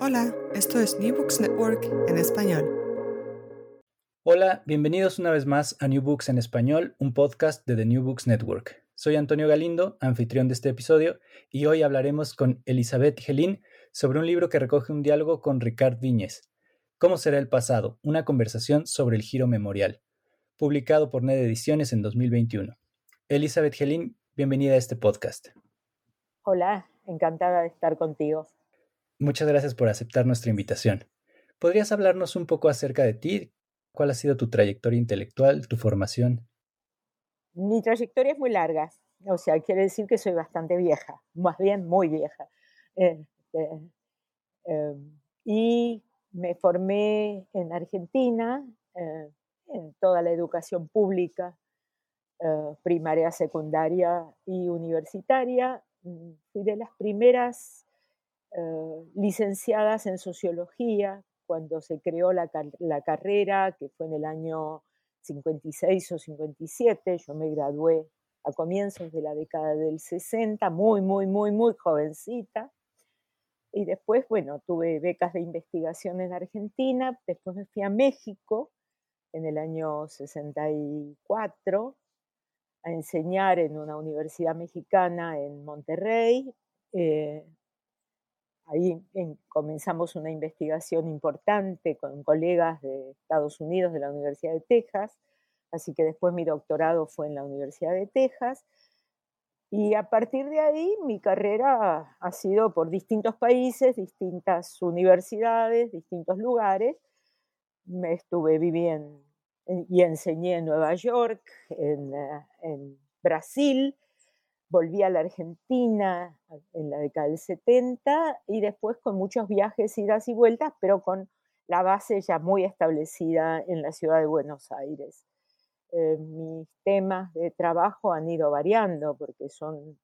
Hola, esto es New Books Network en español. Hola, bienvenidos una vez más a New Books en español, un podcast de The New Books Network. Soy Antonio Galindo, anfitrión de este episodio, y hoy hablaremos con Elizabeth Gelín sobre un libro que recoge un diálogo con Ricard Viñez, ¿Cómo será el pasado? Una conversación sobre el giro memorial, publicado por NED Ediciones en 2021. Elizabeth Gelín, bienvenida a este podcast. Hola, encantada de estar contigo. Muchas gracias por aceptar nuestra invitación. ¿Podrías hablarnos un poco acerca de ti? ¿Cuál ha sido tu trayectoria intelectual, tu formación? Mi trayectoria es muy larga, o sea, quiere decir que soy bastante vieja, más bien muy vieja. Este, em, y me formé en Argentina, eh, en toda la educación pública, eh, primaria, secundaria y universitaria. Mm, fui de las primeras eh, licenciadas en sociología cuando se creó la, la, carrera, que fue en el año 56 o 57. Yo me gradué a comienzos de la década del 60, muy, muy, muy, muy jovencita. Y después, bueno, tuve becas de investigación en Argentina, después me fui a México en el año 64 a enseñar en una universidad mexicana en Monterrey. Eh, Ahí comenzamos una investigación importante con colegas de Estados Unidos, de la Universidad de Texas, así que después mi doctorado fue en la Universidad de Texas. Y a partir de ahí mi carrera ha sido por distintos países, distintas universidades, distintos lugares. Me estuve viviendo y enseñé en Nueva York, en, eh, en Brasil, volví a la Argentina en la década del 70 y después con muchos viajes, idas y vueltas, pero con la base ya muy establecida en la ciudad de Buenos Aires. Eh, mis temas de trabajo han ido variando porque son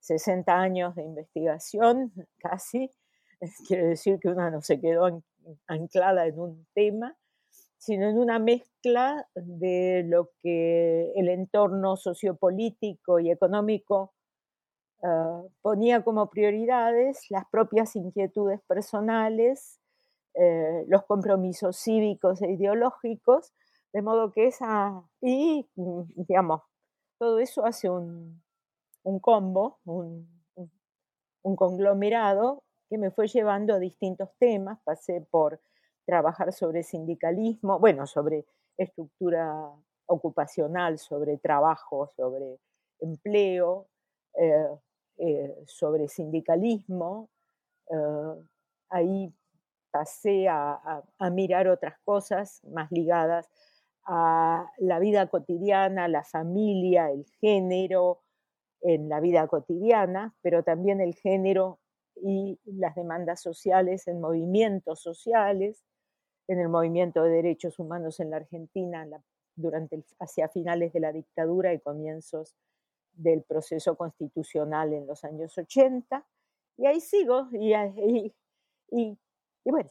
60 años de investigación casi, quiere decir que una no se quedó anclada en un tema, sino en una mezcla de lo que el entorno sociopolítico y económico ah, ponía como prioridades, las propias inquietudes personales, eh, los compromisos cívicos e ideológicos, de modo que esa, y digamos, todo eso hace un, combo, un, un conglomerado que me fue llevando a distintos temas, pasé por trabajar sobre sindicalismo, bueno, sobre estructura ocupacional, sobre trabajo, sobre empleo, eh, eh, sobre sindicalismo. Eh, ahí pasé a, mirar otras cosas más ligadas a la vida cotidiana, la familia, el género en la vida cotidiana, pero también el género y las demandas sociales en movimientos sociales en el movimiento de derechos humanos en la Argentina durante hacia finales de la dictadura y comienzos del proceso constitucional en los años 80. Y ahí sigo, y, y, y, bueno,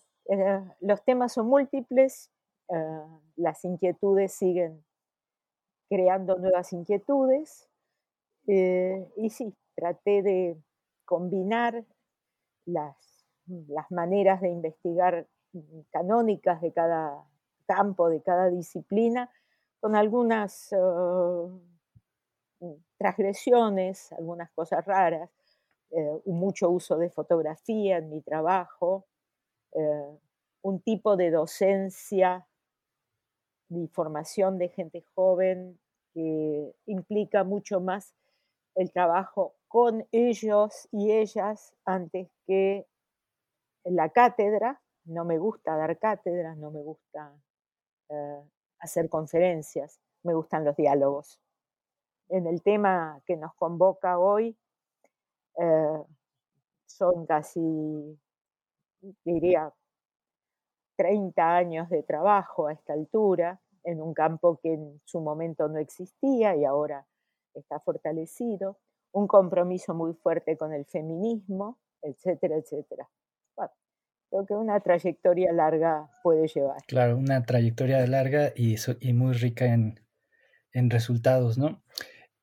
los temas son múltiples, las inquietudes siguen creando nuevas inquietudes y sí, traté de combinar las, las maneras de investigar canónicas de cada campo, de cada disciplina, con algunas uh, transgresiones, algunas cosas raras, eh, mucho uso de fotografía en mi trabajo, eh, un tipo de docencia, de formación de gente joven que implica mucho más el trabajo con ellos y ellas antes que la cátedra. No me gusta dar cátedras, no me gusta eh, hacer conferencias, me gustan los diálogos. En el tema que nos convoca hoy, eh, son casi, diría, 30 años de trabajo a esta altura, en un campo que en su momento no existía y ahora está fortalecido, un compromiso muy fuerte con el feminismo, etcétera, etcétera. Creo que una trayectoria larga puede llevar. Claro, una trayectoria larga y, y muy rica en, en resultados, ¿no?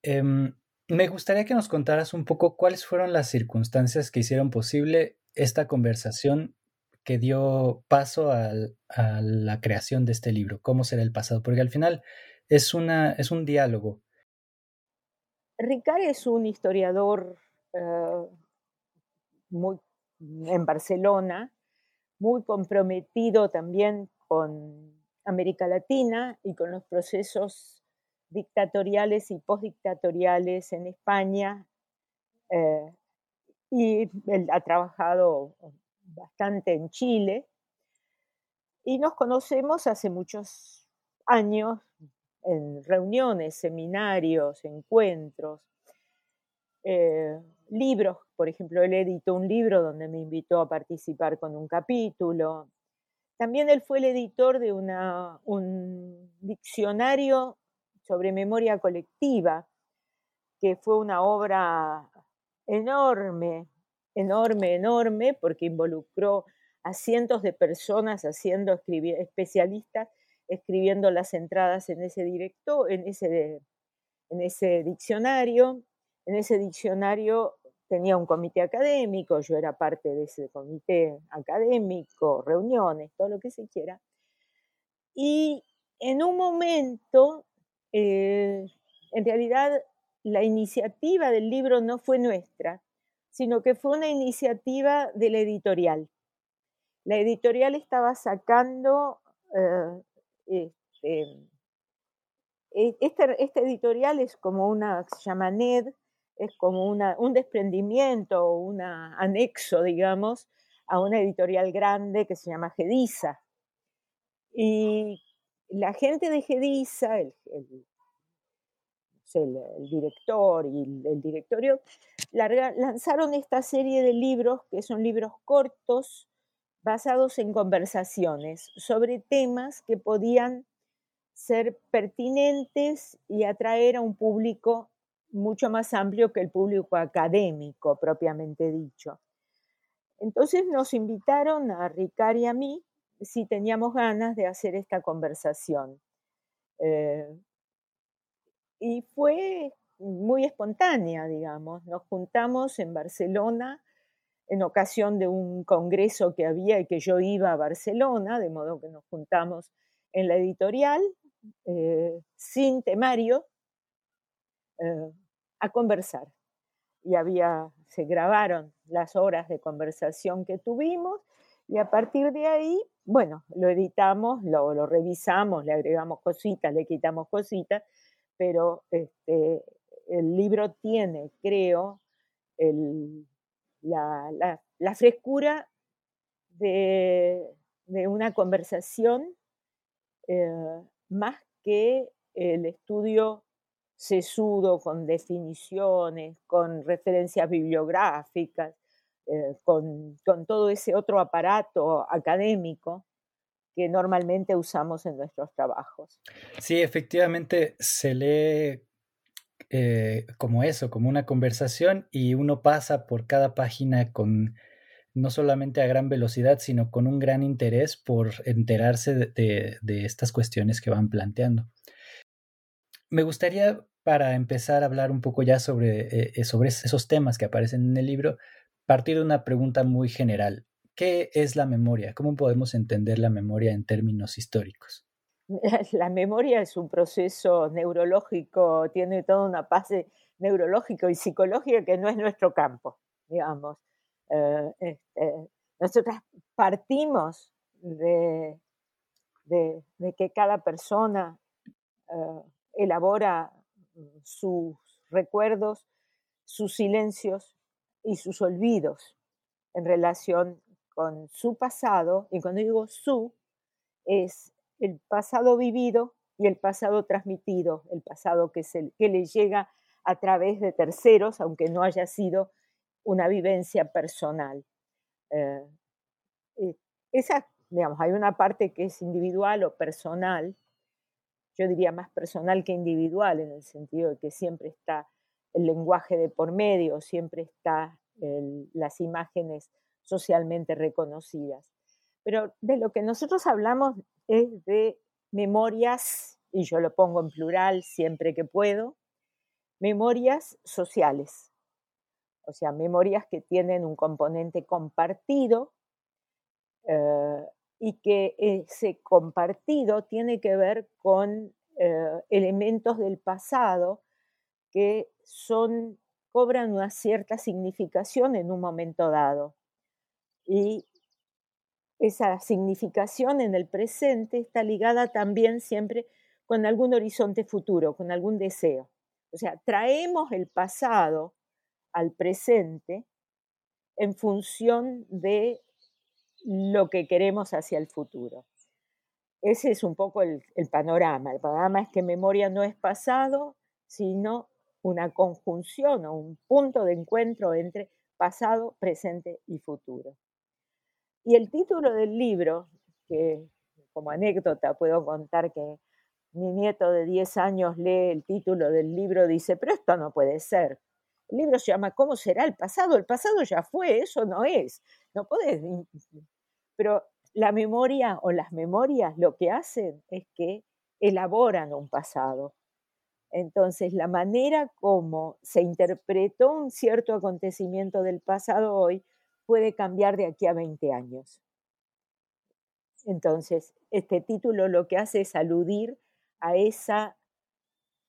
Em, me gustaría que nos contaras un poco cuáles fueron las circunstancias que hicieron posible esta conversación que dio paso a la creación de este libro, cómo será el pasado, porque al final es, una, es un diálogo Ricard es un historiador eh, muy, en Barcelona, muy comprometido también con América Latina y con los procesos dictatoriales y postdictatoriales en España. Eh, y él ha trabajado bastante en Chile. Y nos conocemos hace muchos años, en reuniones, seminarios, encuentros, eh, libros, por ejemplo, él editó un libro donde me invitó a participar con un capítulo. También él fue el editor de un diccionario sobre memoria colectiva, que fue una obra enorme, enorme, enorme, porque involucró a cientos de personas haciendo especialistas escribiendo las entradas en ese directo, en ese, en ese diccionario. En ese diccionario tenía un comité académico, yo era parte de ese comité académico, reuniones, todo lo que se quiera. Y en un momento, eh, en realidad, la iniciativa del libro no fue nuestra, sino que fue una iniciativa de la editorial. La editorial estaba sacando eh, este, e, este, este, editorial es como una, se llama NED, es como una, un desprendimiento, un anexo, digamos, a una editorial grande que se llama Gedisa. Y la gente de Gedisa, el, el, director y el, directorio, lanzaron esta serie de libros, que son libros cortos, basados en conversaciones sobre temas que podían ser pertinentes y atraer a un público mucho más amplio que el público académico propiamente dicho. Entonces nos invitaron a Ricard y a mí si teníamos ganas de hacer esta conversación. Eh, y fue muy espontánea, digamos. Nos juntamos en Barcelona en ocasión de un congreso que había y que yo iba a Barcelona, de modo que nos juntamos en la editorial, eh, sin temario, eh, a conversar. Y había, se grabaron las horas de conversación que tuvimos y a partir de ahí, bueno, lo editamos, lo, lo revisamos, le agregamos cositas, le quitamos cositas, pero este, el libro tiene, creo, el, la, frescura de, una conversación eh, más que el estudio sesudo con definiciones, con referencias bibliográficas, eh, con, todo ese otro aparato académico que normalmente usamos en nuestros trabajos. Sí, efectivamente se lee eh, como eso, como una conversación y uno pasa por cada página con no solamente a gran velocidad, sino con un gran interés por enterarse de, estas cuestiones que van planteando. Me gustaría, para empezar a hablar un poco ya sobre, eh, eh, esos temas que aparecen en el libro, partir de una pregunta muy general. ¿Qué es la memoria? ¿Cómo podemos entender la memoria en términos históricos? La memoria es un proceso neurológico, tiene toda una base neurológica y psicológica que no es nuestro campo, digamos. Eh, nosotros partimos de, que cada persona elabora sus recuerdos, sus silencios y sus olvidos en relación con su pasado, y cuando digo su, es el pasado vivido y el pasado transmitido, el pasado que, se, que le llega a través de terceros, aunque no haya sido una vivencia personal. Eh, esa, digamos, hay una parte que es individual o personal, yo diría más personal que individual, en el sentido de que siempre está el lenguaje de por medio, siempre está las imágenes socialmente reconocidas. Pero de lo que nosotros hablamos es de memorias, y yo lo pongo en plural siempre que puedo, memorias sociales, o sea, memorias que tienen un componente compartido eh, y que ese compartido tiene que ver con eh, elementos del pasado que son, cobran una cierta significación en un momento dado. Y esa significación en el presente está ligada también siempre con algún horizonte futuro, con algún deseo. O sea, traemos el pasado al presente en función de lo que queremos hacia el futuro. Ese es un poco el, panorama. El panorama es que memoria no es pasado, sino una conjunción o un punto de encuentro entre pasado, presente y futuro. Y el título del libro, que como anécdota puedo contar que mi nieto de 10 años lee el título del libro, dice, pero esto no puede ser. El libro se llama ¿Cómo será el pasado? El pasado ya fue, eso no es. No puedes. Pero la memoria o las memorias lo que hacen es que elaboran un pasado. Entonces, la manera como se interpretó un cierto acontecimiento del pasado hoy puede cambiar de aquí a 20 años. Entonces, este título lo que hace es aludir a esa,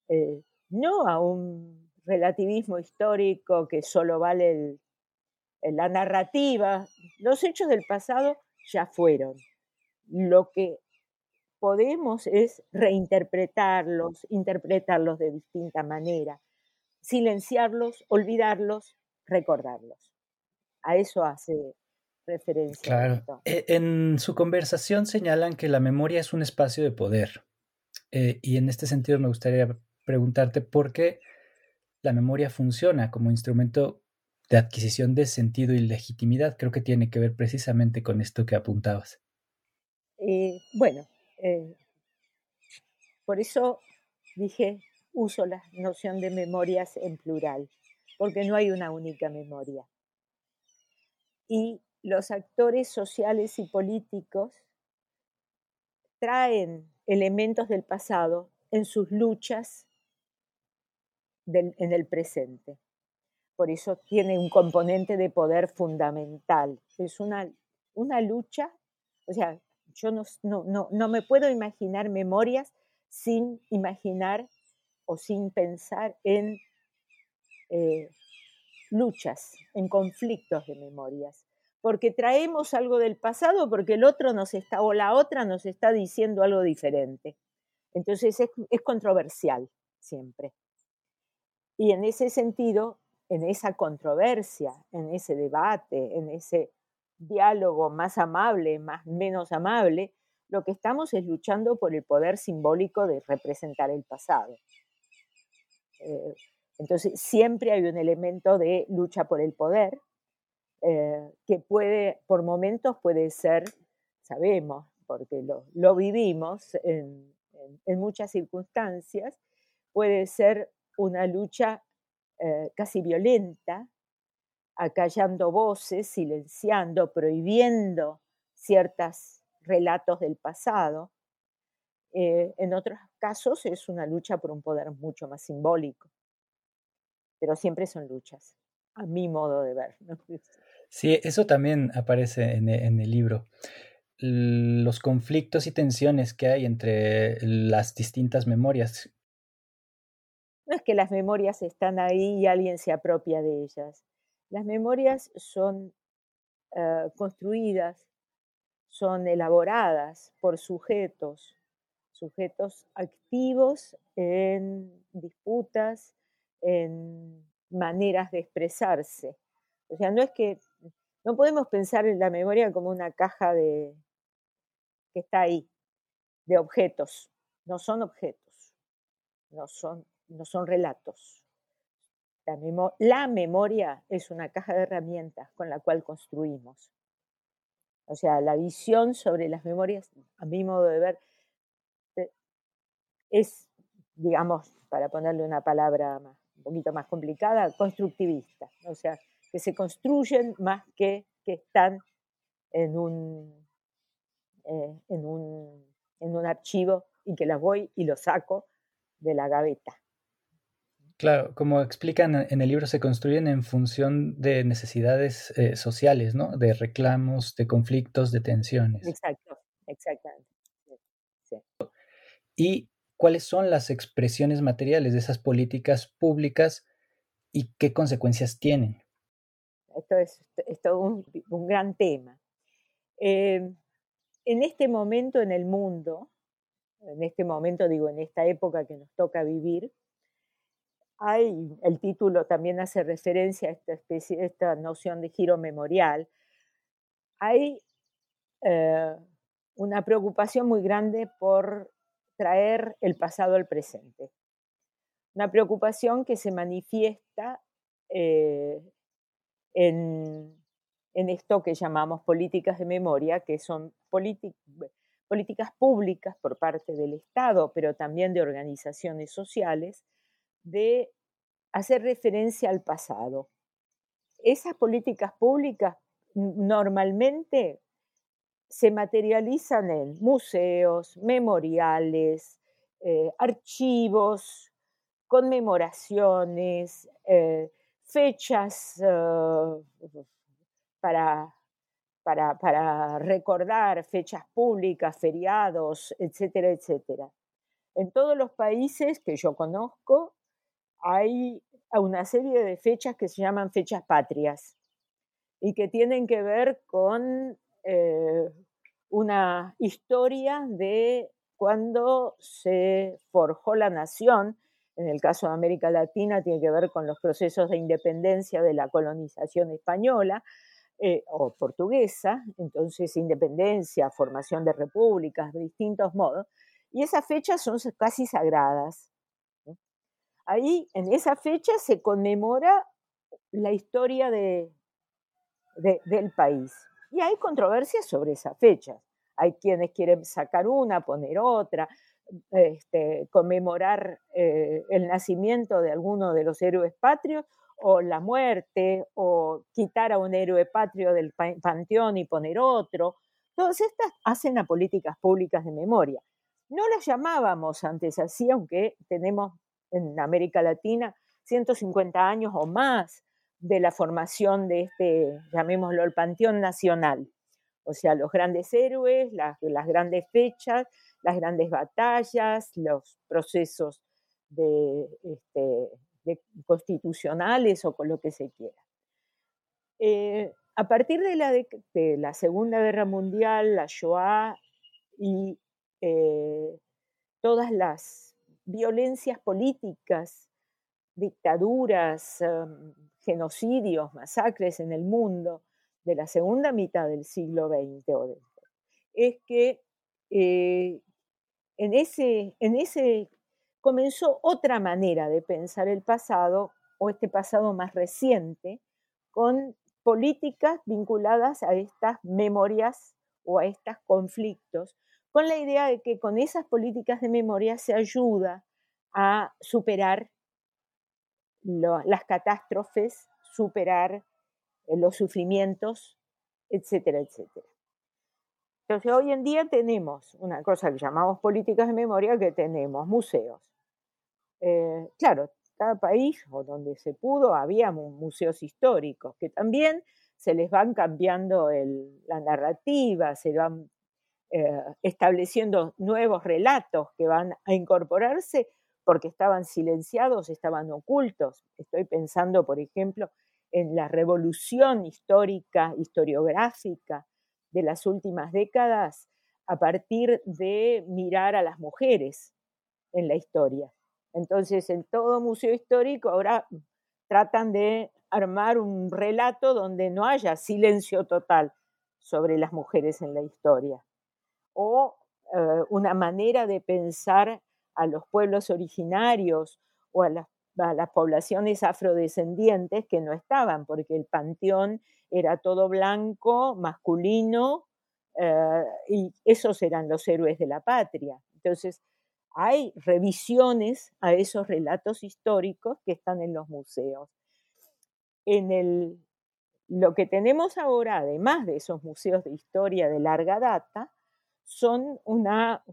eh, no a un relativismo histórico que solo vale la narrativa, los hechos del pasado ya fueron. Lo que podemos es reinterpretarlos, interpretarlos de distinta manera, silenciarlos, olvidarlos, recordarlos. A eso hace referencia. Claro. E, en su conversación señalan que la memoria es un espacio de poder. Eh, y en este sentido me gustaría preguntarte por qué la memoria funciona como instrumento de adquisición de sentido y legitimidad. Creo que tiene que ver precisamente con esto que apuntabas. Eh, bueno, por eso dije, uso la noción de memorias en plural, porque no hay una única memoria y los actores sociales y políticos traen elementos del pasado en sus luchas en el presente. Por eso tiene un componente de poder fundamental. Es una, una lucha, o sea, yo no, no, no, me puedo imaginar memorias sin imaginar o sin pensar en eh, luchas, en conflictos de memorias, porque traemos algo del pasado, porque el otro nos está, o la otra nos está diciendo algo diferente. Entonces es, es controversial siempre. Y en ese sentido, en esa controversia, en ese debate, en ese diálogo más amable, más menos amable, lo que estamos es luchando por el poder simbólico de representar el pasado. Eh, entonces, siempre hay un elemento de lucha por el poder, eh, que puede, por momentos puede ser, sabemos, porque lo, vivimos en, muchas circunstancias, puede ser una lucha eh, casi violenta acallando voces, silenciando, prohibiendo ciertos relatos del pasado. Eh, en otros casos es una lucha por un poder mucho más simbólico, pero siempre son luchas, a mi modo de ver. Sí, eso también aparece en, en el libro los conflictos y tensiones que hay entre las distintas memorias. No es que las memorias están ahí y alguien se apropia de ellas. Las memorias son eh, construidas, son elaboradas por sujetos, sujetos activos en disputas, en maneras de expresarse. O sea, no es que no podemos pensar en la memoria como una caja de, que está ahí, de objetos. No son objetos, no son, no son relatos. La, la memoria es una caja de herramientas con la cual construimos. O sea, la visión sobre las memorias, a mi modo de ver, eh, es, digamos, para ponerle una palabra un poquito más complicada, constructivista. O sea, que se construyen más que que están en un eh, en, un, en un archivo y que las voy y los saco de la gaveta. Claro, como explican en el libro, se construyen en función de necesidades eh, sociales, ¿no? De reclamos, de conflictos, de tensiones. Exacto, exactamente. ¿Y cuáles son las expresiones materiales de esas políticas públicas y qué consecuencias tienen? Esto es, todo un, un gran tema. Eh, en este momento en el mundo, en este momento digo, en esta época que nos toca vivir, hay, el título también hace referencia a esta, especie, esta noción de giro memorial, hay eh, una preocupación muy grande por traer el pasado al presente. Una preocupación que se manifiesta eh, en en esto que llamamos políticas de memoria, que son políticas públicas por parte del Estado, pero también de organizaciones sociales, de hacer referencia al pasado. Esas políticas públicas normalmente se materializan en museos, memoriales, eh, archivos, conmemoraciones, eh, fechas eh, para, para, recordar fechas públicas, feriados, etcétera, etcétera. En todos los países que yo conozco hay una serie de fechas que se llaman fechas patrias y que tienen que ver con eh, una historia de cuando se forjó la nación. En el caso de América Latina tiene que ver con los procesos de independencia de la colonización española, eh, o portuguesa, entonces independencia, formación de repúblicas, de distintos modos, y esas fechas son casi sagradas. Ahí, en esa fecha, se conmemora la historia de, del país. Y hay controversias sobre esas fechas. Hay quienes quieren sacar una, poner otra, este, conmemorar eh, el nacimiento de alguno de los héroes patrios o la muerte, o quitar a un héroe patrio del panteón y poner otro. Todas estas hacen a políticas públicas de memoria. No las llamábamos antes así, aunque tenemos en América Latina 150 años o más de la formación de este, llamémoslo, el Panteón Nacional. O sea, los grandes héroes, las, grandes fechas, las grandes batallas, los procesos este, constitucionales o con lo que se quiera. Eh, a partir de la, de, la, Segunda Guerra Mundial, la Shoah y eh, todas las violencias políticas, dictaduras, em, genocidios, masacres en el mundo de la segunda mitad del siglo XX, es que eh, en, ese, en ese comenzó otra manera de pensar el pasado o este pasado más reciente con políticas vinculadas a estas memorias o a estos conflictos, con la idea de que con esas políticas de memoria se ayuda a superar las catástrofes, superar los sufrimientos, etcétera, etcétera. Entonces, hoy en día tenemos una cosa que llamamos políticas de memoria, que tenemos museos. Eh, claro, cada país o donde se pudo había museos históricos que también se les van cambiando la narrativa, se van eh, estableciendo nuevos relatos que van a incorporarse porque estaban silenciados, estaban ocultos. Estoy pensando, por ejemplo, en la revolución histórica, historiográfica de las últimas décadas a partir de mirar a las mujeres en la historia. Entonces, en todo museo histórico ahora tratan de armar un relato donde no haya silencio total sobre las mujeres en la historia. O eh, una manera de pensar a los pueblos originarios o a las, poblaciones afrodescendientes que no estaban, porque el panteón era todo blanco, masculino, eh, y esos eran los héroes de la patria. Entonces, hay revisiones a esos relatos históricos que están en los museos. En el, lo que tenemos ahora, además de esos museos de historia de larga data, son una,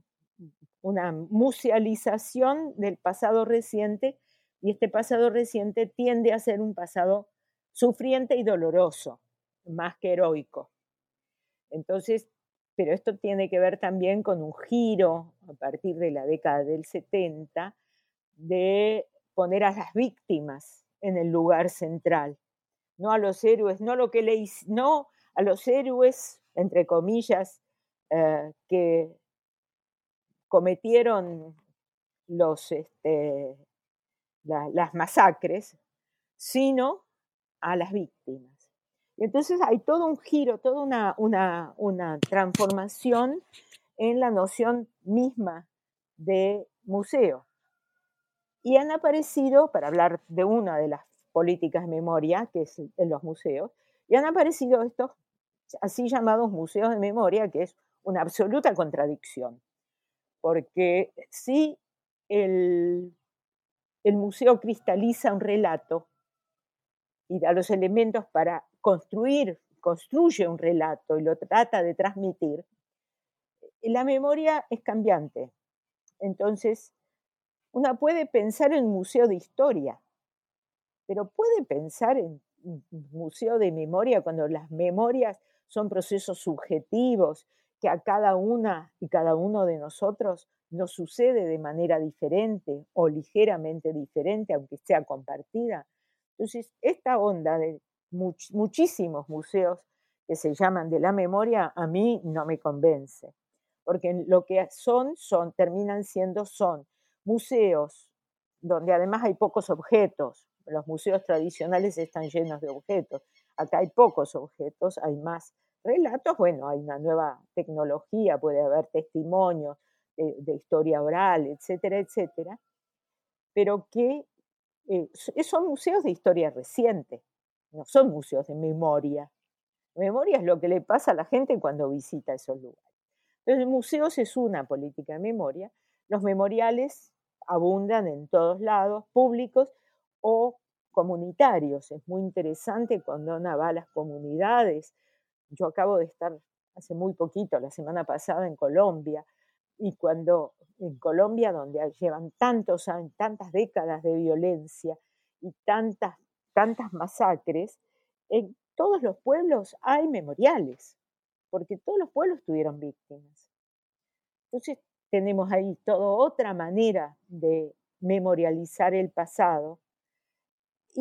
una musealización del pasado reciente y este pasado reciente tiende a ser un pasado sufriente y doloroso, más que heroico. Entonces, pero esto tiene que ver también con un giro a partir de la década del 70 de poner a las víctimas en el lugar central, no a los héroes, no lo que le, no a los héroes entre comillas eh, que cometieron los, este, las masacres, sino a las víctimas. Y entonces hay todo un giro, toda una, una, una transformación en la noción misma de museo. Y han aparecido, para hablar de una de las políticas de memoria, que es en los museos, y han aparecido estos así llamados museos de memoria, que es una absoluta contradicción porque si el, museo cristaliza un relato y da los elementos para construir, construye un relato y lo trata de transmitir, la memoria es cambiante. Entonces, una puede pensar en un museo de historia, pero puede pensar en un museo de memoria cuando las memorias son procesos subjetivos que a cada una y cada uno de nosotros nos sucede de manera diferente o ligeramente diferente, aunque sea compartida. Entonces, esta onda de muchísimos museos que se llaman de la memoria a mí no me convence, porque lo que son, son, terminan siendo, son museos donde además hay pocos objetos. Los museos tradicionales están llenos de objetos. Acá hay pocos objetos, hay más relatos, bueno, hay una nueva tecnología, puede haber testimonios de, historia oral, etcétera, etcétera, pero que eh, son museos de historia reciente, no son museos de memoria. Memoria es lo que le pasa a la gente cuando visita esos lugares. Entonces, museos es una política de memoria. Los memoriales abundan en todos lados, públicos o comunitarios. Es muy interesante cuando uno va a las comunidades yo acabo de estar hace muy poquito, la semana pasada, en Colombia, y cuando en Colombia, donde llevan tantos años, tantas décadas de violencia y tantas, tantas masacres, en todos los pueblos hay memoriales, porque todos los pueblos tuvieron víctimas. Entonces tenemos ahí toda otra manera de memorializar el pasado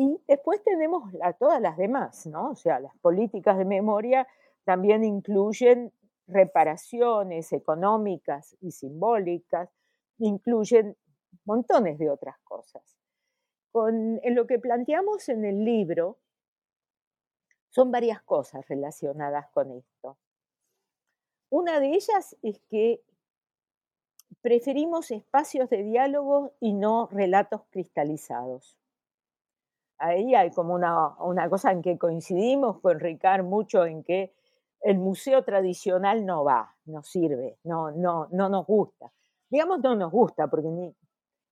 y después tenemos todas las demás, ¿no? O sea, las políticas de memoria también incluyen reparaciones económicas y simbólicas, incluyen montones de otras cosas. En lo que planteamos en el libro, son varias cosas relacionadas con esto. Una de ellas es que preferimos espacios de diálogo y no relatos cristalizados ahí hay como una, cosa en que coincidimos con Ricard mucho en que el museo tradicional no va, no sirve, no, no, no nos gusta. Digamos, no nos gusta, porque ni,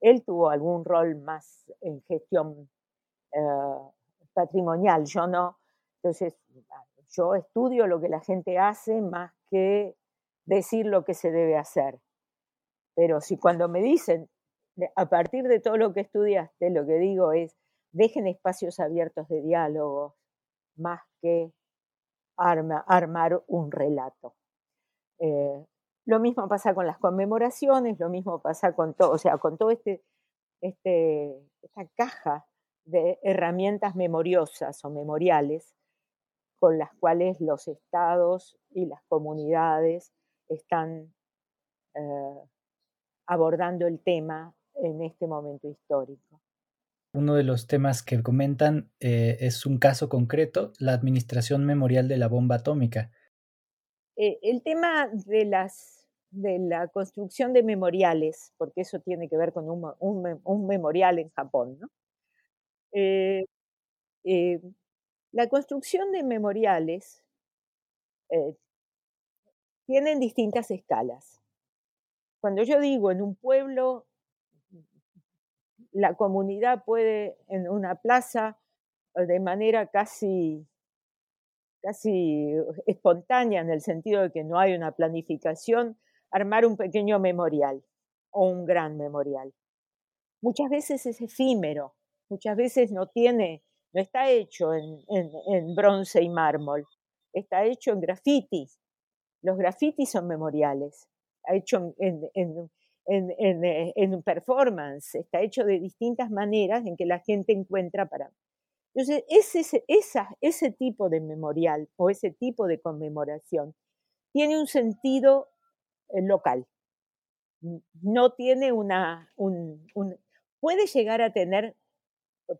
él tuvo algún rol más en gestión eh, patrimonial, yo no. Entonces, yo estudio lo que la gente hace más que decir lo que se debe hacer. Pero si cuando me dicen, a partir de todo lo que estudiaste, lo que digo es, dejen espacios abiertos de diálogo más que armar un relato. Eh, lo mismo pasa con las conmemoraciones, lo mismo pasa con todo, o sea, con todo este, este, esta caja de herramientas memoriosas o memoriales con las cuales los estados y las comunidades están eh, abordando el tema en este momento histórico. Uno de los temas que comentan eh, es un caso concreto, la administración memorial de la bomba atómica. Eh, el tema de, las, de la construcción de memoriales, porque eso tiene que ver con un, un, memorial en Japón, ¿no? La construcción de memoriales eh, tienen distintas escalas. Cuando yo digo en un pueblo, la comunidad puede en una plaza eh, de manera casi, casi espontánea, en el sentido de que no hay una planificación, armar un pequeño memorial o un gran memorial. Muchas veces es efímero, muchas veces no tiene no está hecho en, bronce y mármol, está hecho en grafitis. Los grafitis son memoriales, está hecho en, en, performance, está hecho de distintas maneras en que la gente encuentra para... Entonces, ese, esa, ese tipo de memorial o ese tipo de conmemoración tiene un sentido eh, local, no tiene una... Un, un, puede llegar a tener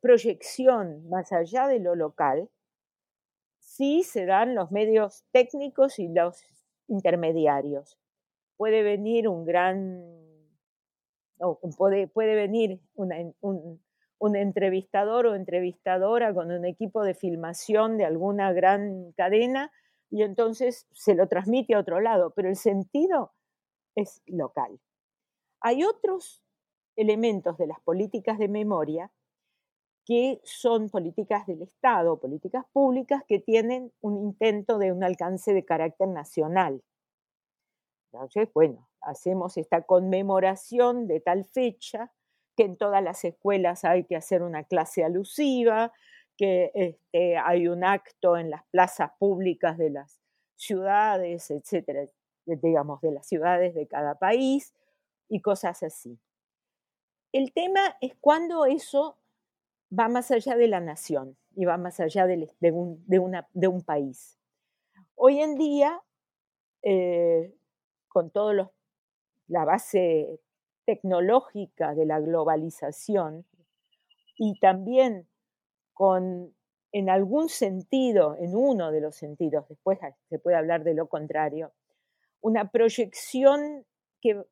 proyección más allá de lo local, sí se dan los medios técnicos y los intermediarios. Puede venir un gran, puede, puede venir un, un entrevistador o entrevistadora con un equipo de filmación de alguna gran cadena y entonces se lo transmite a otro lado, pero el sentido es local. Hay otros elementos de las políticas de memoria que son políticas del Estado, políticas públicas que tienen un intento de un alcance de carácter nacional. Entonces, bueno, hacemos esta conmemoración de tal fecha, que en todas las escuelas hay que hacer una clase alusiva, que este, hay un acto en las plazas públicas de las ciudades, etcétera, digamos, de las ciudades de cada país y cosas así. El tema es cuando eso va más allá de la nación y va más allá de, un, de, un, país. Hoy en día, eh, con toda la base tecnológica de la globalización y también con, en algún sentido, en uno de los sentidos, después se puede hablar de lo contrario, una proyección que,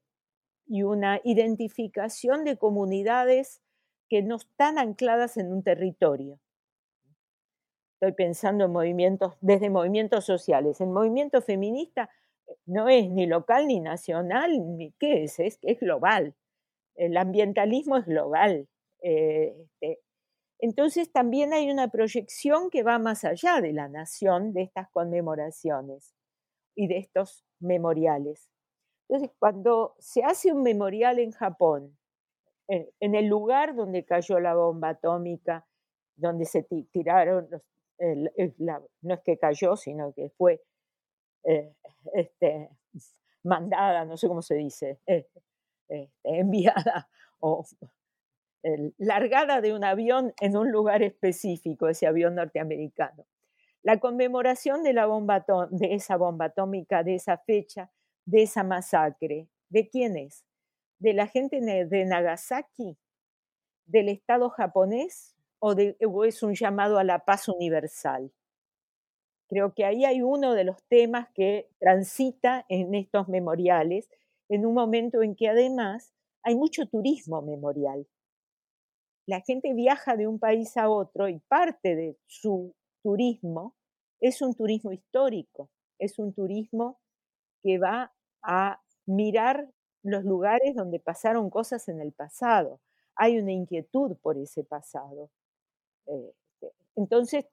y una identificación de comunidades que no están ancladas en un territorio. Estoy pensando en movimientos, desde movimientos sociales. El movimiento feminista no es ni local ni nacional, ni qué es, es, global. El ambientalismo es global. Eh, este, entonces también hay una proyección que va más allá de la nación, de estas conmemoraciones y de estos memoriales. Entonces, cuando se hace un memorial en Japón en, el lugar donde cayó la bomba atómica, donde se tiraron, no es que cayó, sino que fue eh, este, mandada, no sé cómo se dice, eh, este, enviada o largada de un avión en un lugar específico, ese avión norteamericano. La conmemoración de, la bomba de esa bomba atómica, de esa fecha, de esa masacre, ¿de quién es? de la gente de Nagasaki, del Estado japonés, o, es un llamado a la paz universal? Creo que ahí hay uno de los temas que transita en estos memoriales, en un momento en que además hay mucho turismo memorial. La gente viaja de un país a otro y parte de su turismo es un turismo histórico, es un turismo que va a mirar los lugares donde pasaron cosas en el pasado. Hay una inquietud por ese pasado. Este, entonces,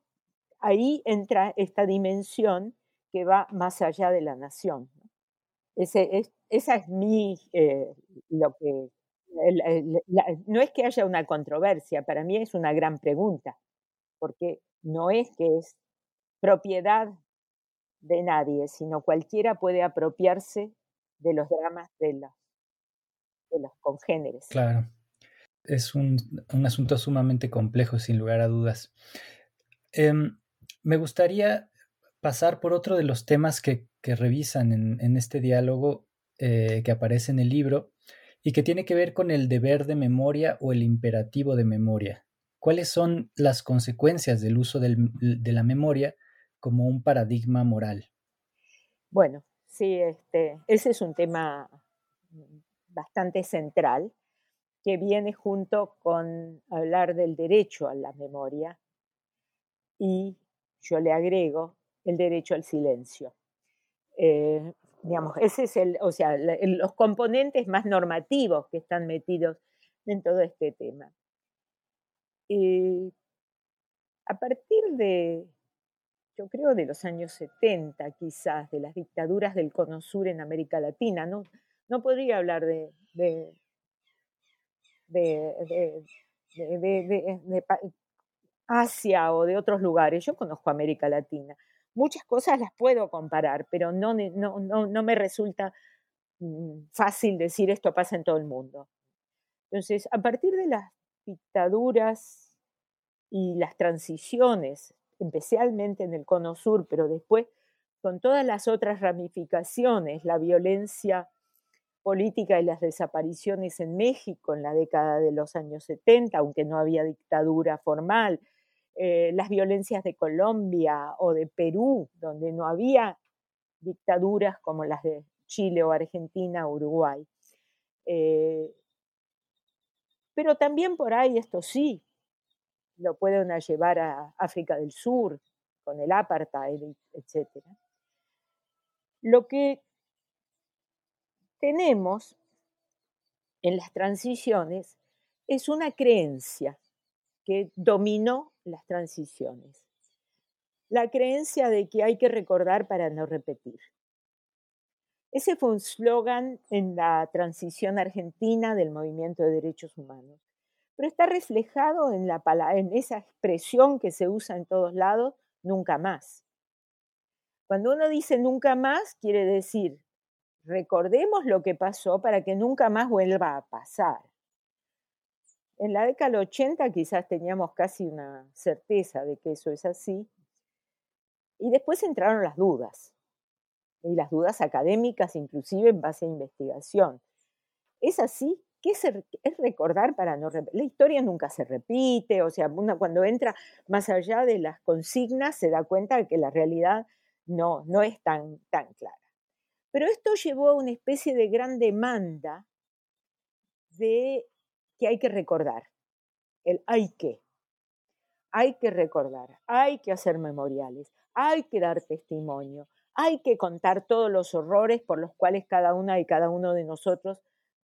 ahí entra esta dimensión que va más allá de la nación. Esa es mi, eh, lo que, no es que haya una controversia, para mí es una gran pregunta, porque no es que es propiedad de nadie, sino cualquiera puede apropiarse de los dramas de los, de los congéneres. Claro, es un, un asunto sumamente complejo, sin lugar a dudas. Em, me gustaría pasar por otro de los temas que, revisan en, este diálogo eh, que aparece en el libro y que tiene que ver con el deber de memoria o el imperativo de memoria. ¿Cuáles son las consecuencias del uso de la memoria como un paradigma moral? Bueno, sí, este, ese es un tema bastante central que viene junto con hablar del derecho a la memoria y yo le agrego el derecho al silencio. Eh, digamos, ese es el, o sea, los componentes más normativos que están metidos en todo este tema. a partir de, yo creo, de los años 70, quizás, de las dictaduras del Cono Sur en América Latina, no, no podría hablar de Asia o de otros lugares. Yo conozco América Latina. Muchas cosas las puedo comparar, pero no, no, no, me resulta mm, fácil decir esto pasa en todo el mundo. Entonces, a partir de las dictaduras y las transiciones, especialmente en el Cono Sur, pero después con todas las otras ramificaciones, la violencia política y las desapariciones en México en la década de los años 70, aunque no había dictadura formal, eh, las violencias de Colombia o de Perú, donde no había dictaduras como las de Chile o Argentina o Uruguay. Eh, pero también por ahí, esto sí, lo pueden llevar a África del Sur, con el apartheid, etc. Lo que tenemos en las transiciones es una creencia que dominó las transiciones. La creencia de que hay que recordar para no repetir. Ese fue un slogan en la transición argentina del movimiento de derechos humanos, pero está reflejado en, la, en esa expresión que se usa en todos lados, nunca más. Cuando uno dice nunca más, quiere decir, recordemos lo que pasó para que nunca más vuelva a pasar. En la década del 80 quizás teníamos casi una certeza de que eso es así. Y después entraron las dudas, y las dudas académicas inclusive en base a investigación. ¿Es así? ¿Qué es, recordar para no repetir? La historia nunca se repite, o sea, cuando entra más allá de las consignas se da cuenta de que la realidad no, no es tan, tan clara. Pero esto llevó a una especie de gran demanda de que hay que recordar, el hay que. Hay que recordar, hay que hacer memoriales, hay que dar testimonio, hay que contar todos los horrores por los cuales cada una y cada uno de nosotros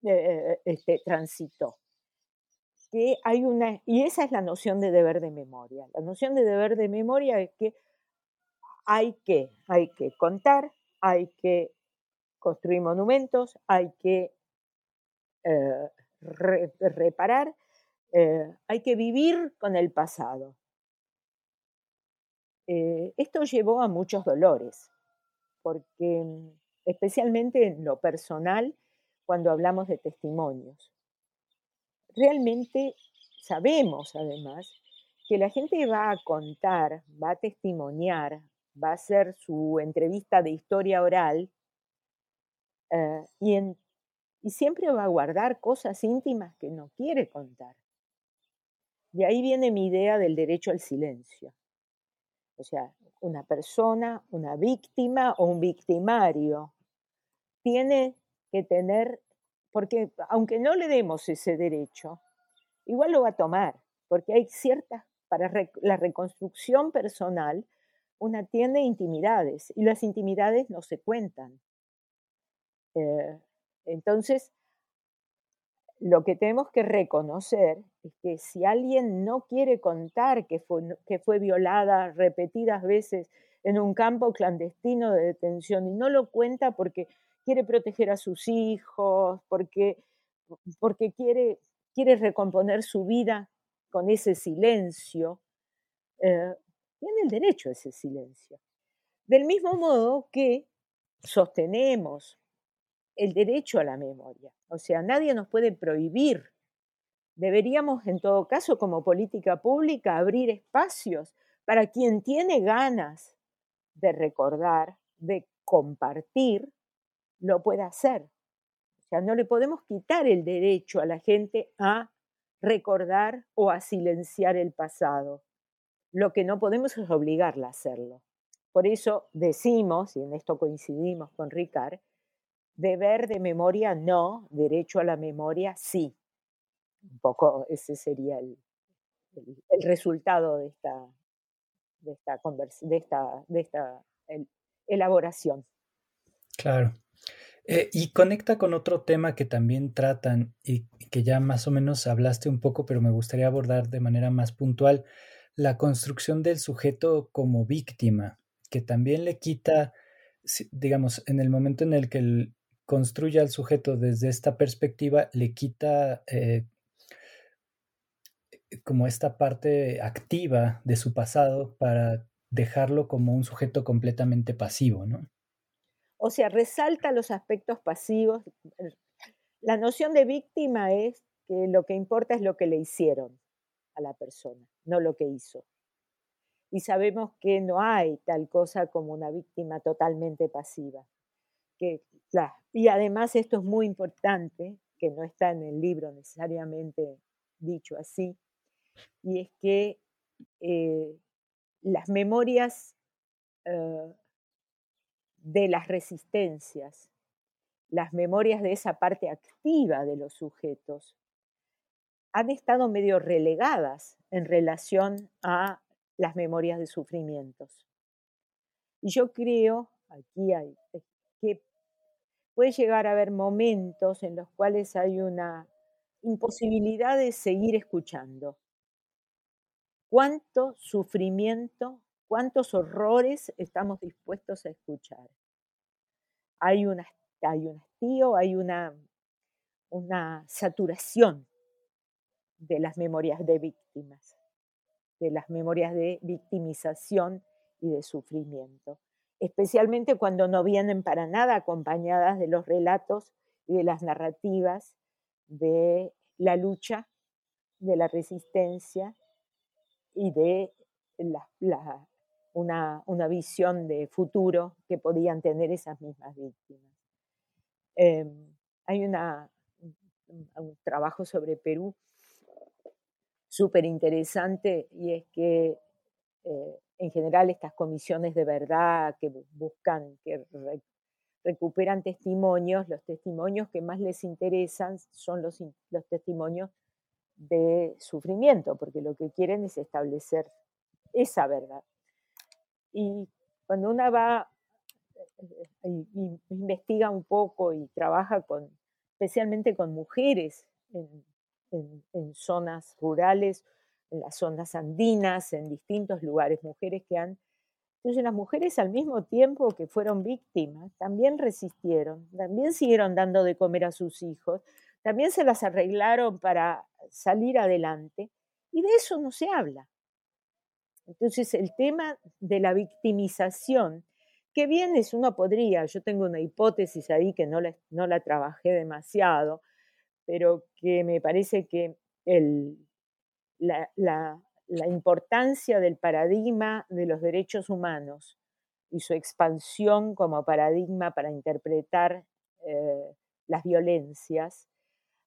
eh, este, transitó. Que hay una, y esa es la noción de deber de memoria. La noción de deber de memoria es que hay que, hay que contar, hay que construir monumentos, hay que eh, reparar, eh, hay que vivir con el pasado. Eh, esto llevó a muchos dolores, porque mm, especialmente en lo personal, cuando hablamos de testimonios. Realmente sabemos, además, que la gente va a contar, va a testimoniar, va a hacer su entrevista de historia oral eh, y en y siempre va a guardar cosas íntimas que no quiere contar. De ahí viene mi idea del derecho al silencio. O sea, una persona, una víctima o un victimario tiene que tener, porque aunque no le demos ese derecho, igual lo va a tomar, porque hay ciertas, para la reconstrucción personal, una tiene intimidades y las intimidades no se cuentan. Eh, entonces, lo que tenemos que reconocer es que si alguien no quiere contar que fue, violada repetidas veces en un campo clandestino de detención y no lo cuenta porque quiere proteger a sus hijos, porque, quiere recomponer su vida con ese silencio, eh, tiene el derecho a ese silencio. Del mismo modo que sostenemos el derecho a la memoria. O sea, nadie nos puede prohibir. Deberíamos, en todo caso, como política pública, abrir espacios para quien tiene ganas de recordar, de compartir, lo pueda hacer. O sea, no le podemos quitar el derecho a la gente a recordar o a silenciar el pasado. Lo que no podemos es obligarla a hacerlo. Por eso decimos, y en esto coincidimos con Ricard, deber de memoria no, derecho a la memoria sí. Un poco ese sería el, resultado de esta, de esta, de esta, de esta elaboración. Claro. Eh, y conecta con otro tema que también tratan y que ya más o menos hablaste un poco, pero me gustaría abordar de manera más puntual, la construcción del sujeto como víctima, que también le quita, digamos, en el momento en el que construye al sujeto desde esta perspectiva, le quita eh, como esta parte activa de su pasado para dejarlo como un sujeto completamente pasivo, ¿no? O sea, resalta los aspectos pasivos. La noción de víctima es que lo que importa es lo que le hicieron a la persona, no lo que hizo. Y sabemos que no hay tal cosa como una víctima totalmente pasiva. Y además esto es muy importante, que no está en el libro necesariamente dicho así, y es que eh, las memorias eh, de las resistencias, las memorias de esa parte activa de los sujetos, han estado medio relegadas en relación a las memorias de sufrimientos. Y yo creo, aquí hay, puede llegar a haber momentos en los cuales hay una imposibilidad de seguir escuchando. ¿Cuánto sufrimiento cuántos horrores estamos dispuestos a escuchar. Hay, un hastío, hay una, una saturación de las memorias de víctimas, de las memorias de victimización y de sufrimiento, especialmente cuando no vienen para nada acompañadas de los relatos y de las narrativas de la lucha, de la resistencia y de la, una, visión de futuro que podían tener esas mismas víctimas. Em, hay una, un, trabajo sobre Perú súper interesante y es que eh, en general estas comisiones de verdad que buscan, que recuperan testimonios, los testimonios que más les interesan son los, los testimonios de sufrimiento, porque lo que quieren es establecer esa verdad. Y cuando una va y, investiga un poco y trabaja con, especialmente con mujeres en, zonas rurales, en las zonas andinas, en distintos lugares, mujeres que han... Entonces las mujeres al mismo tiempo que fueron víctimas, también resistieron, también siguieron dando de comer a sus hijos, también se las arreglaron para salir adelante, y de eso no se habla. Entonces, el tema de la victimización, que bien es, uno podría, yo tengo una hipótesis ahí que no la, no la trabajé demasiado, pero que me parece que el, la, la, importancia del paradigma de los derechos humanos y su expansión como paradigma para interpretar eh, las violencias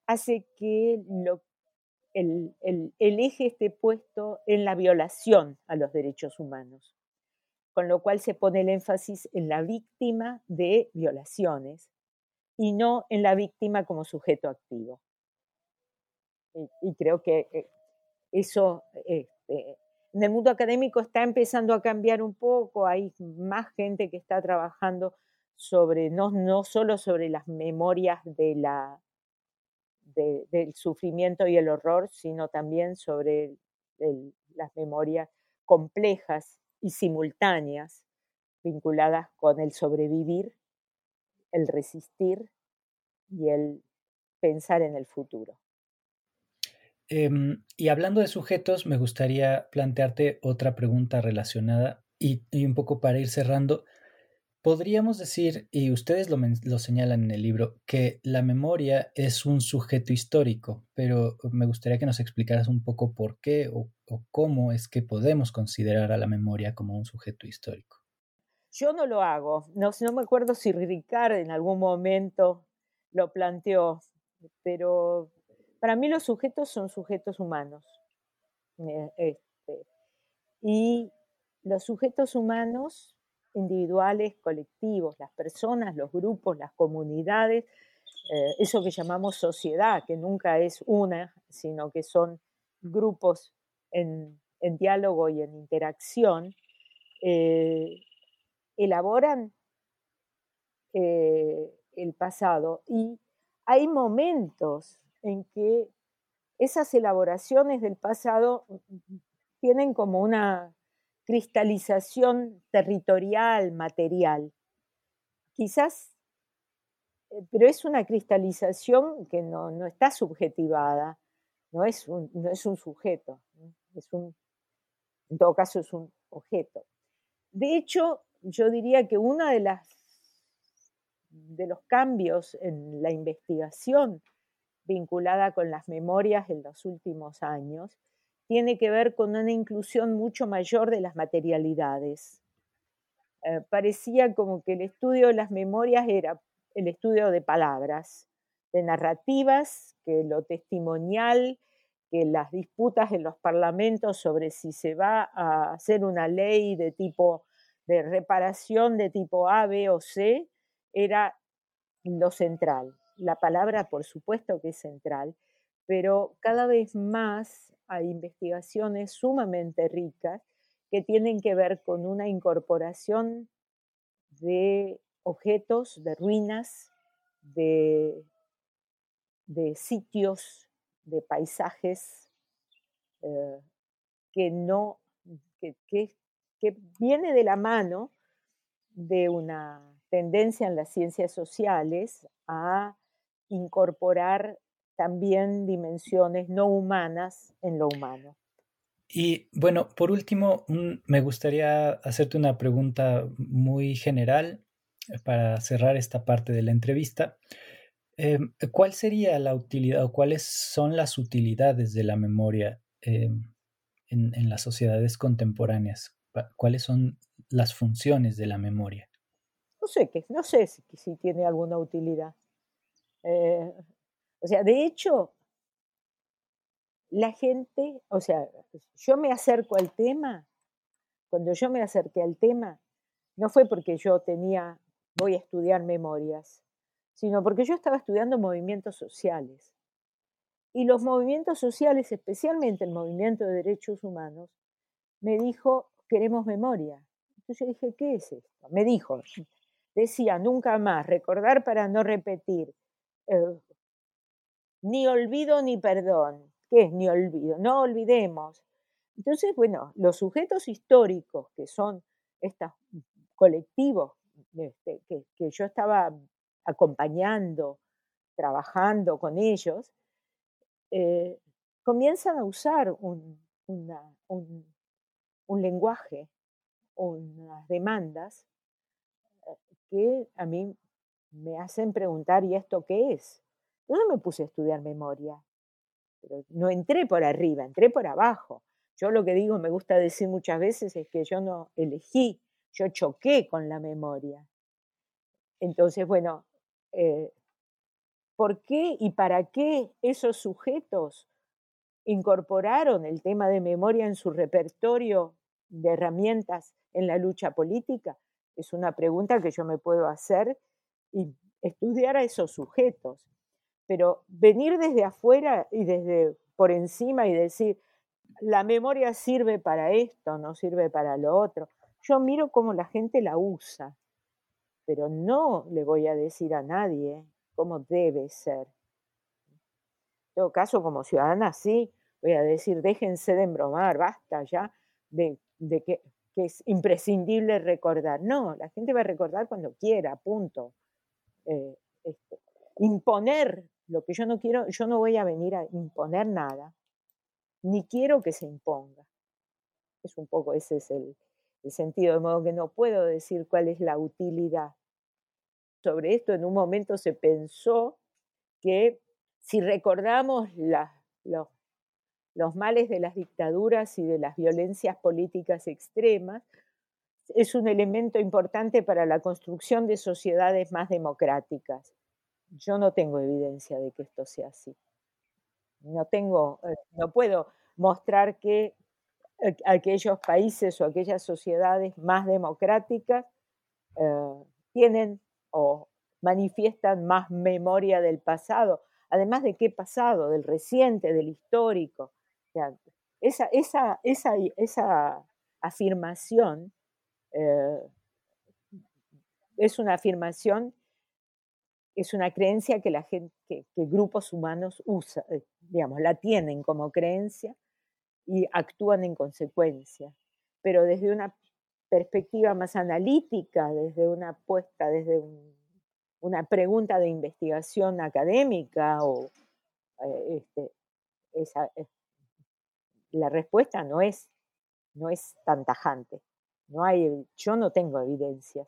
hace que el, eje esté puesto en la violación a los derechos humanos, con lo cual se pone el énfasis en la víctima de violaciones y no en la víctima como sujeto activo. Y, creo que eh, eso este, en el mundo académico está empezando a cambiar un poco, hay más gente que está trabajando sobre, no, no solo sobre las memorias del sufrimiento y el horror, sino también sobre las memorias complejas y simultáneas vinculadas con el sobrevivir, el resistir y el pensar en el futuro. Em, y hablando de sujetos, me gustaría plantearte otra pregunta relacionada y, un poco para ir cerrando. Podríamos decir, y ustedes lo, señalan en el libro, que la memoria es un sujeto histórico, pero me gustaría que nos explicaras un poco por qué o, cómo es que podemos considerar a la memoria como un sujeto histórico. Yo no lo hago, no, no me acuerdo si Ricard en algún momento lo planteó, pero para mí los sujetos son sujetos humanos. Eh, este, y los sujetos humanos individuales, colectivos, las personas, los grupos, las comunidades, eh, eso que llamamos sociedad, que nunca es una, sino que son grupos en, diálogo y en interacción, eh, elaboran el pasado y hay momentos en que esas elaboraciones del pasado tienen como una cristalización territorial, material. Quizás, eh, pero es una cristalización que no, está subjetivada, no es, un, no es un sujeto, es un, en todo caso es un objeto. De hecho, yo diría que uno de, las, de los cambios en la investigación vinculada con las memorias en los últimos años, tiene que ver con una inclusión mucho mayor de las materialidades. Eh, parecía como que el estudio de las memorias era el estudio de palabras, de narrativas, que lo testimonial, que las disputas en los parlamentos sobre si se va a hacer una ley de tipo de reparación de tipo A, B o C, era lo central. La palabra, por supuesto que es central, pero cada vez más hay investigaciones sumamente ricas que tienen que ver con una incorporación de objetos, de ruinas, de, de sitios, de paisajes eh, que no, que, que viene de la mano de una tendencia en las ciencias sociales a incorporar también dimensiones no humanas en lo humano. Y bueno, por último, me gustaría hacerte una pregunta muy general eh, para cerrar esta parte de la entrevista. Em, ¿Cuál sería la utilidad o cuáles son las utilidades de la memoria em, en, las sociedades contemporáneas? ¿Cuáles son las funciones de la memoria? No sé, no sé si tiene alguna utilidad. Eh, o sea, de hecho, la gente, o sea, yo me acerco al tema, cuando yo me acerqué al tema, no fue porque yo tenía, voy a estudiar memorias, sino porque yo estaba estudiando movimientos sociales. Y los movimientos sociales, especialmente el movimiento de derechos humanos, me dijo, queremos memoria. Entonces yo dije, ¿qué es esto? Me dijo, decía, nunca más, recordar para no repetir, eh, ni olvido ni perdón. ¿Qué es ni olvido? No olvidemos. Entonces, bueno, los sujetos históricos, que son estos colectivos este, que, yo estaba acompañando, trabajando con ellos, eh, comienzan a usar un, un lenguaje, unas demandas eh, que a mí me hacen preguntar, ¿y esto qué es? Yo no me puse a estudiar memoria, pero no entré por arriba, entré por abajo. Yo lo que digo, me gusta decir muchas veces, es que yo no elegí, yo choqué con la memoria. Entonces, bueno, eh, ¿por qué y para qué esos sujetos incorporaron el tema de memoria en su repertorio de herramientas en la lucha política? Es una pregunta que yo me puedo hacer y estudiar a esos sujetos. Pero venir desde afuera y desde por encima y decir, la memoria sirve para esto, no sirve para lo otro. Yo miro cómo la gente la usa, pero no le voy a decir a nadie cómo debe ser. todo caso, como ciudadana, sí, voy a decir, déjense de embromar, basta ya de, que, es imprescindible recordar. No, la gente va a recordar cuando quiera, punto. Eh, este, imponer lo que yo no quiero, yo no voy a venir a imponer nada, ni quiero que se imponga. Es un poco ese es el, sentido, de modo que no puedo decir cuál es la utilidad. Sobre esto en un momento se pensó que si recordamos los, los males de las dictaduras y de las violencias políticas extremas, es un elemento importante para la construcción de sociedades más democráticas. Yo no tengo evidencia de que esto sea así. No tengo, eh, no puedo mostrar que eh, aquellos países o aquellas sociedades más democráticas eh, tienen o manifiestan más memoria del pasado además de qué pasado, del reciente, del histórico. esa, esa, esa, esa, afirmación eh, es una afirmación, es una creencia que la gente, que, grupos humanos usan, eh, digamos, la tienen como creencia y actúan en consecuencia. Pero desde una perspectiva más analítica, desde una apuesta, desde un una pregunta de investigación académica o eh, este, la respuesta no es, no es tan tajante. No hay, yo no tengo evidencias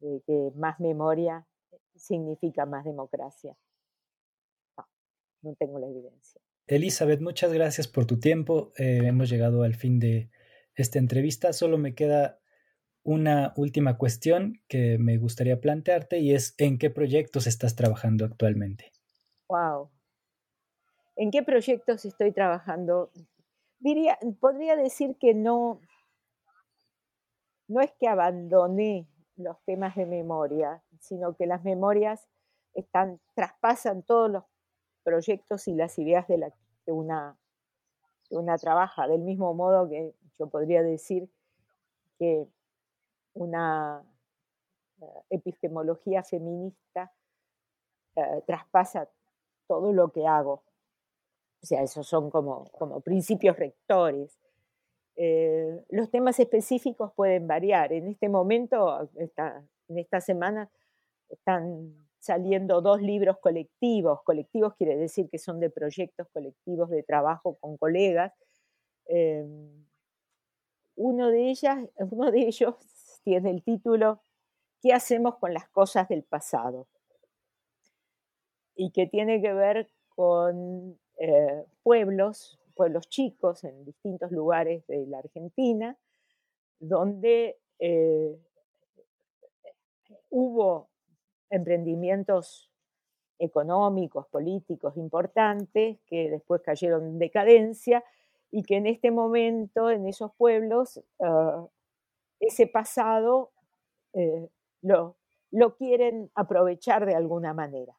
de que más memoria significa más democracia. No, no tengo la evidencia. Elizabeth, muchas gracias por tu tiempo. Eh, hemos llegado al fin de esta entrevista. Solo me queda una última cuestión que me gustaría plantearte y es ¿en qué proyectos estás trabajando actualmente? Wow. ¿En qué proyectos estoy trabajando? Diría, podría decir que no, no es que abandoné los temas de memoria, sino que las memorias traspasan todos los proyectos y las ideas de, la, que una, de una trabaja, del mismo modo que yo podría decir que una eh, epistemología feminista eh, traspasa todo lo que hago. O sea, esos son como, como principios rectores. Eh, los temas específicos pueden variar. En este momento, en esta semana, están saliendo dos libros colectivos. Colectivos quiere decir que son de proyectos colectivos de trabajo con colegas. uno, de ellas, uno de ellos tiene el título ¿Qué hacemos con las cosas del pasado? Y que tiene que ver con eh, pueblos, pueblos chicos en distintos lugares de la Argentina, donde eh, hubo emprendimientos económicos, políticos importantes que después cayeron en decadencia y que en este momento en esos pueblos ah, ese pasado eh, lo, lo quieren aprovechar de alguna manera.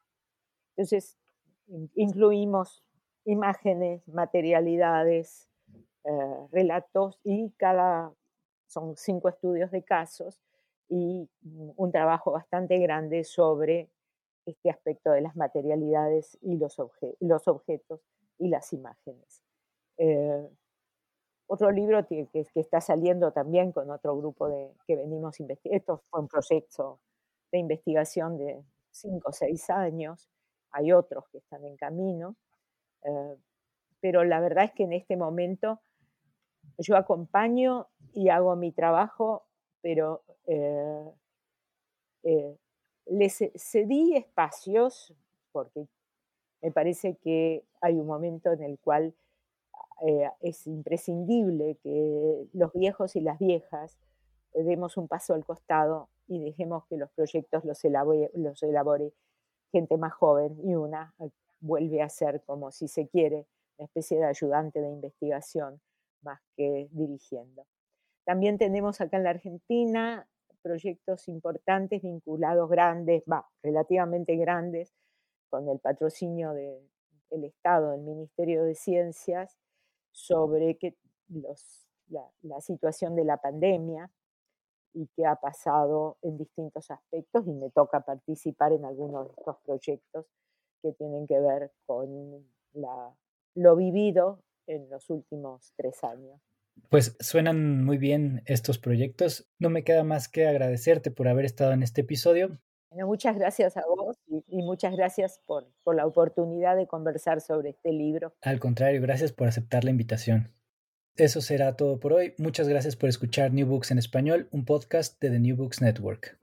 Entonces, incluimos imágenes, materialidades, eh, relatos y cada, son cinco estudios de casos y un trabajo bastante grande sobre este aspecto de las materialidades y los, objetos y las imágenes. Eh, otro libro que, está saliendo también con otro grupo de, que venimos investigando. Esto fue un proyecto de investigación de cinco o seis años. Hay otros que están en camino. Eh, pero la verdad es que en este momento yo acompaño y hago mi trabajo, pero eh, eh, les cedí espacios porque me parece que hay un momento en el cual es imprescindible que los viejos y las viejas demos un paso al costado y dejemos que los proyectos los elabore, los elabore gente más joven y una vuelve a ser como si se quiere una especie de ayudante de investigación más que dirigiendo. También tenemos acá en la Argentina proyectos importantes vinculados grandes, va, relativamente grandes, con el patrocinio del Estado, del Ministerio de Ciencias, sobre que los, la, situación de la pandemia y qué ha pasado en distintos aspectos y me toca participar en algunos de estos proyectos que tienen que ver con lo vivido en los últimos tres años. Pues suenan muy bien estos proyectos. No me queda más que agradecerte por haber estado en este episodio. muchas gracias a vos y, y muchas gracias por, por la oportunidad de conversar sobre este libro. Al contrario, gracias por aceptar la invitación. Eso será todo por hoy. Muchas gracias por escuchar New Books en español, un podcast de The New Books Network.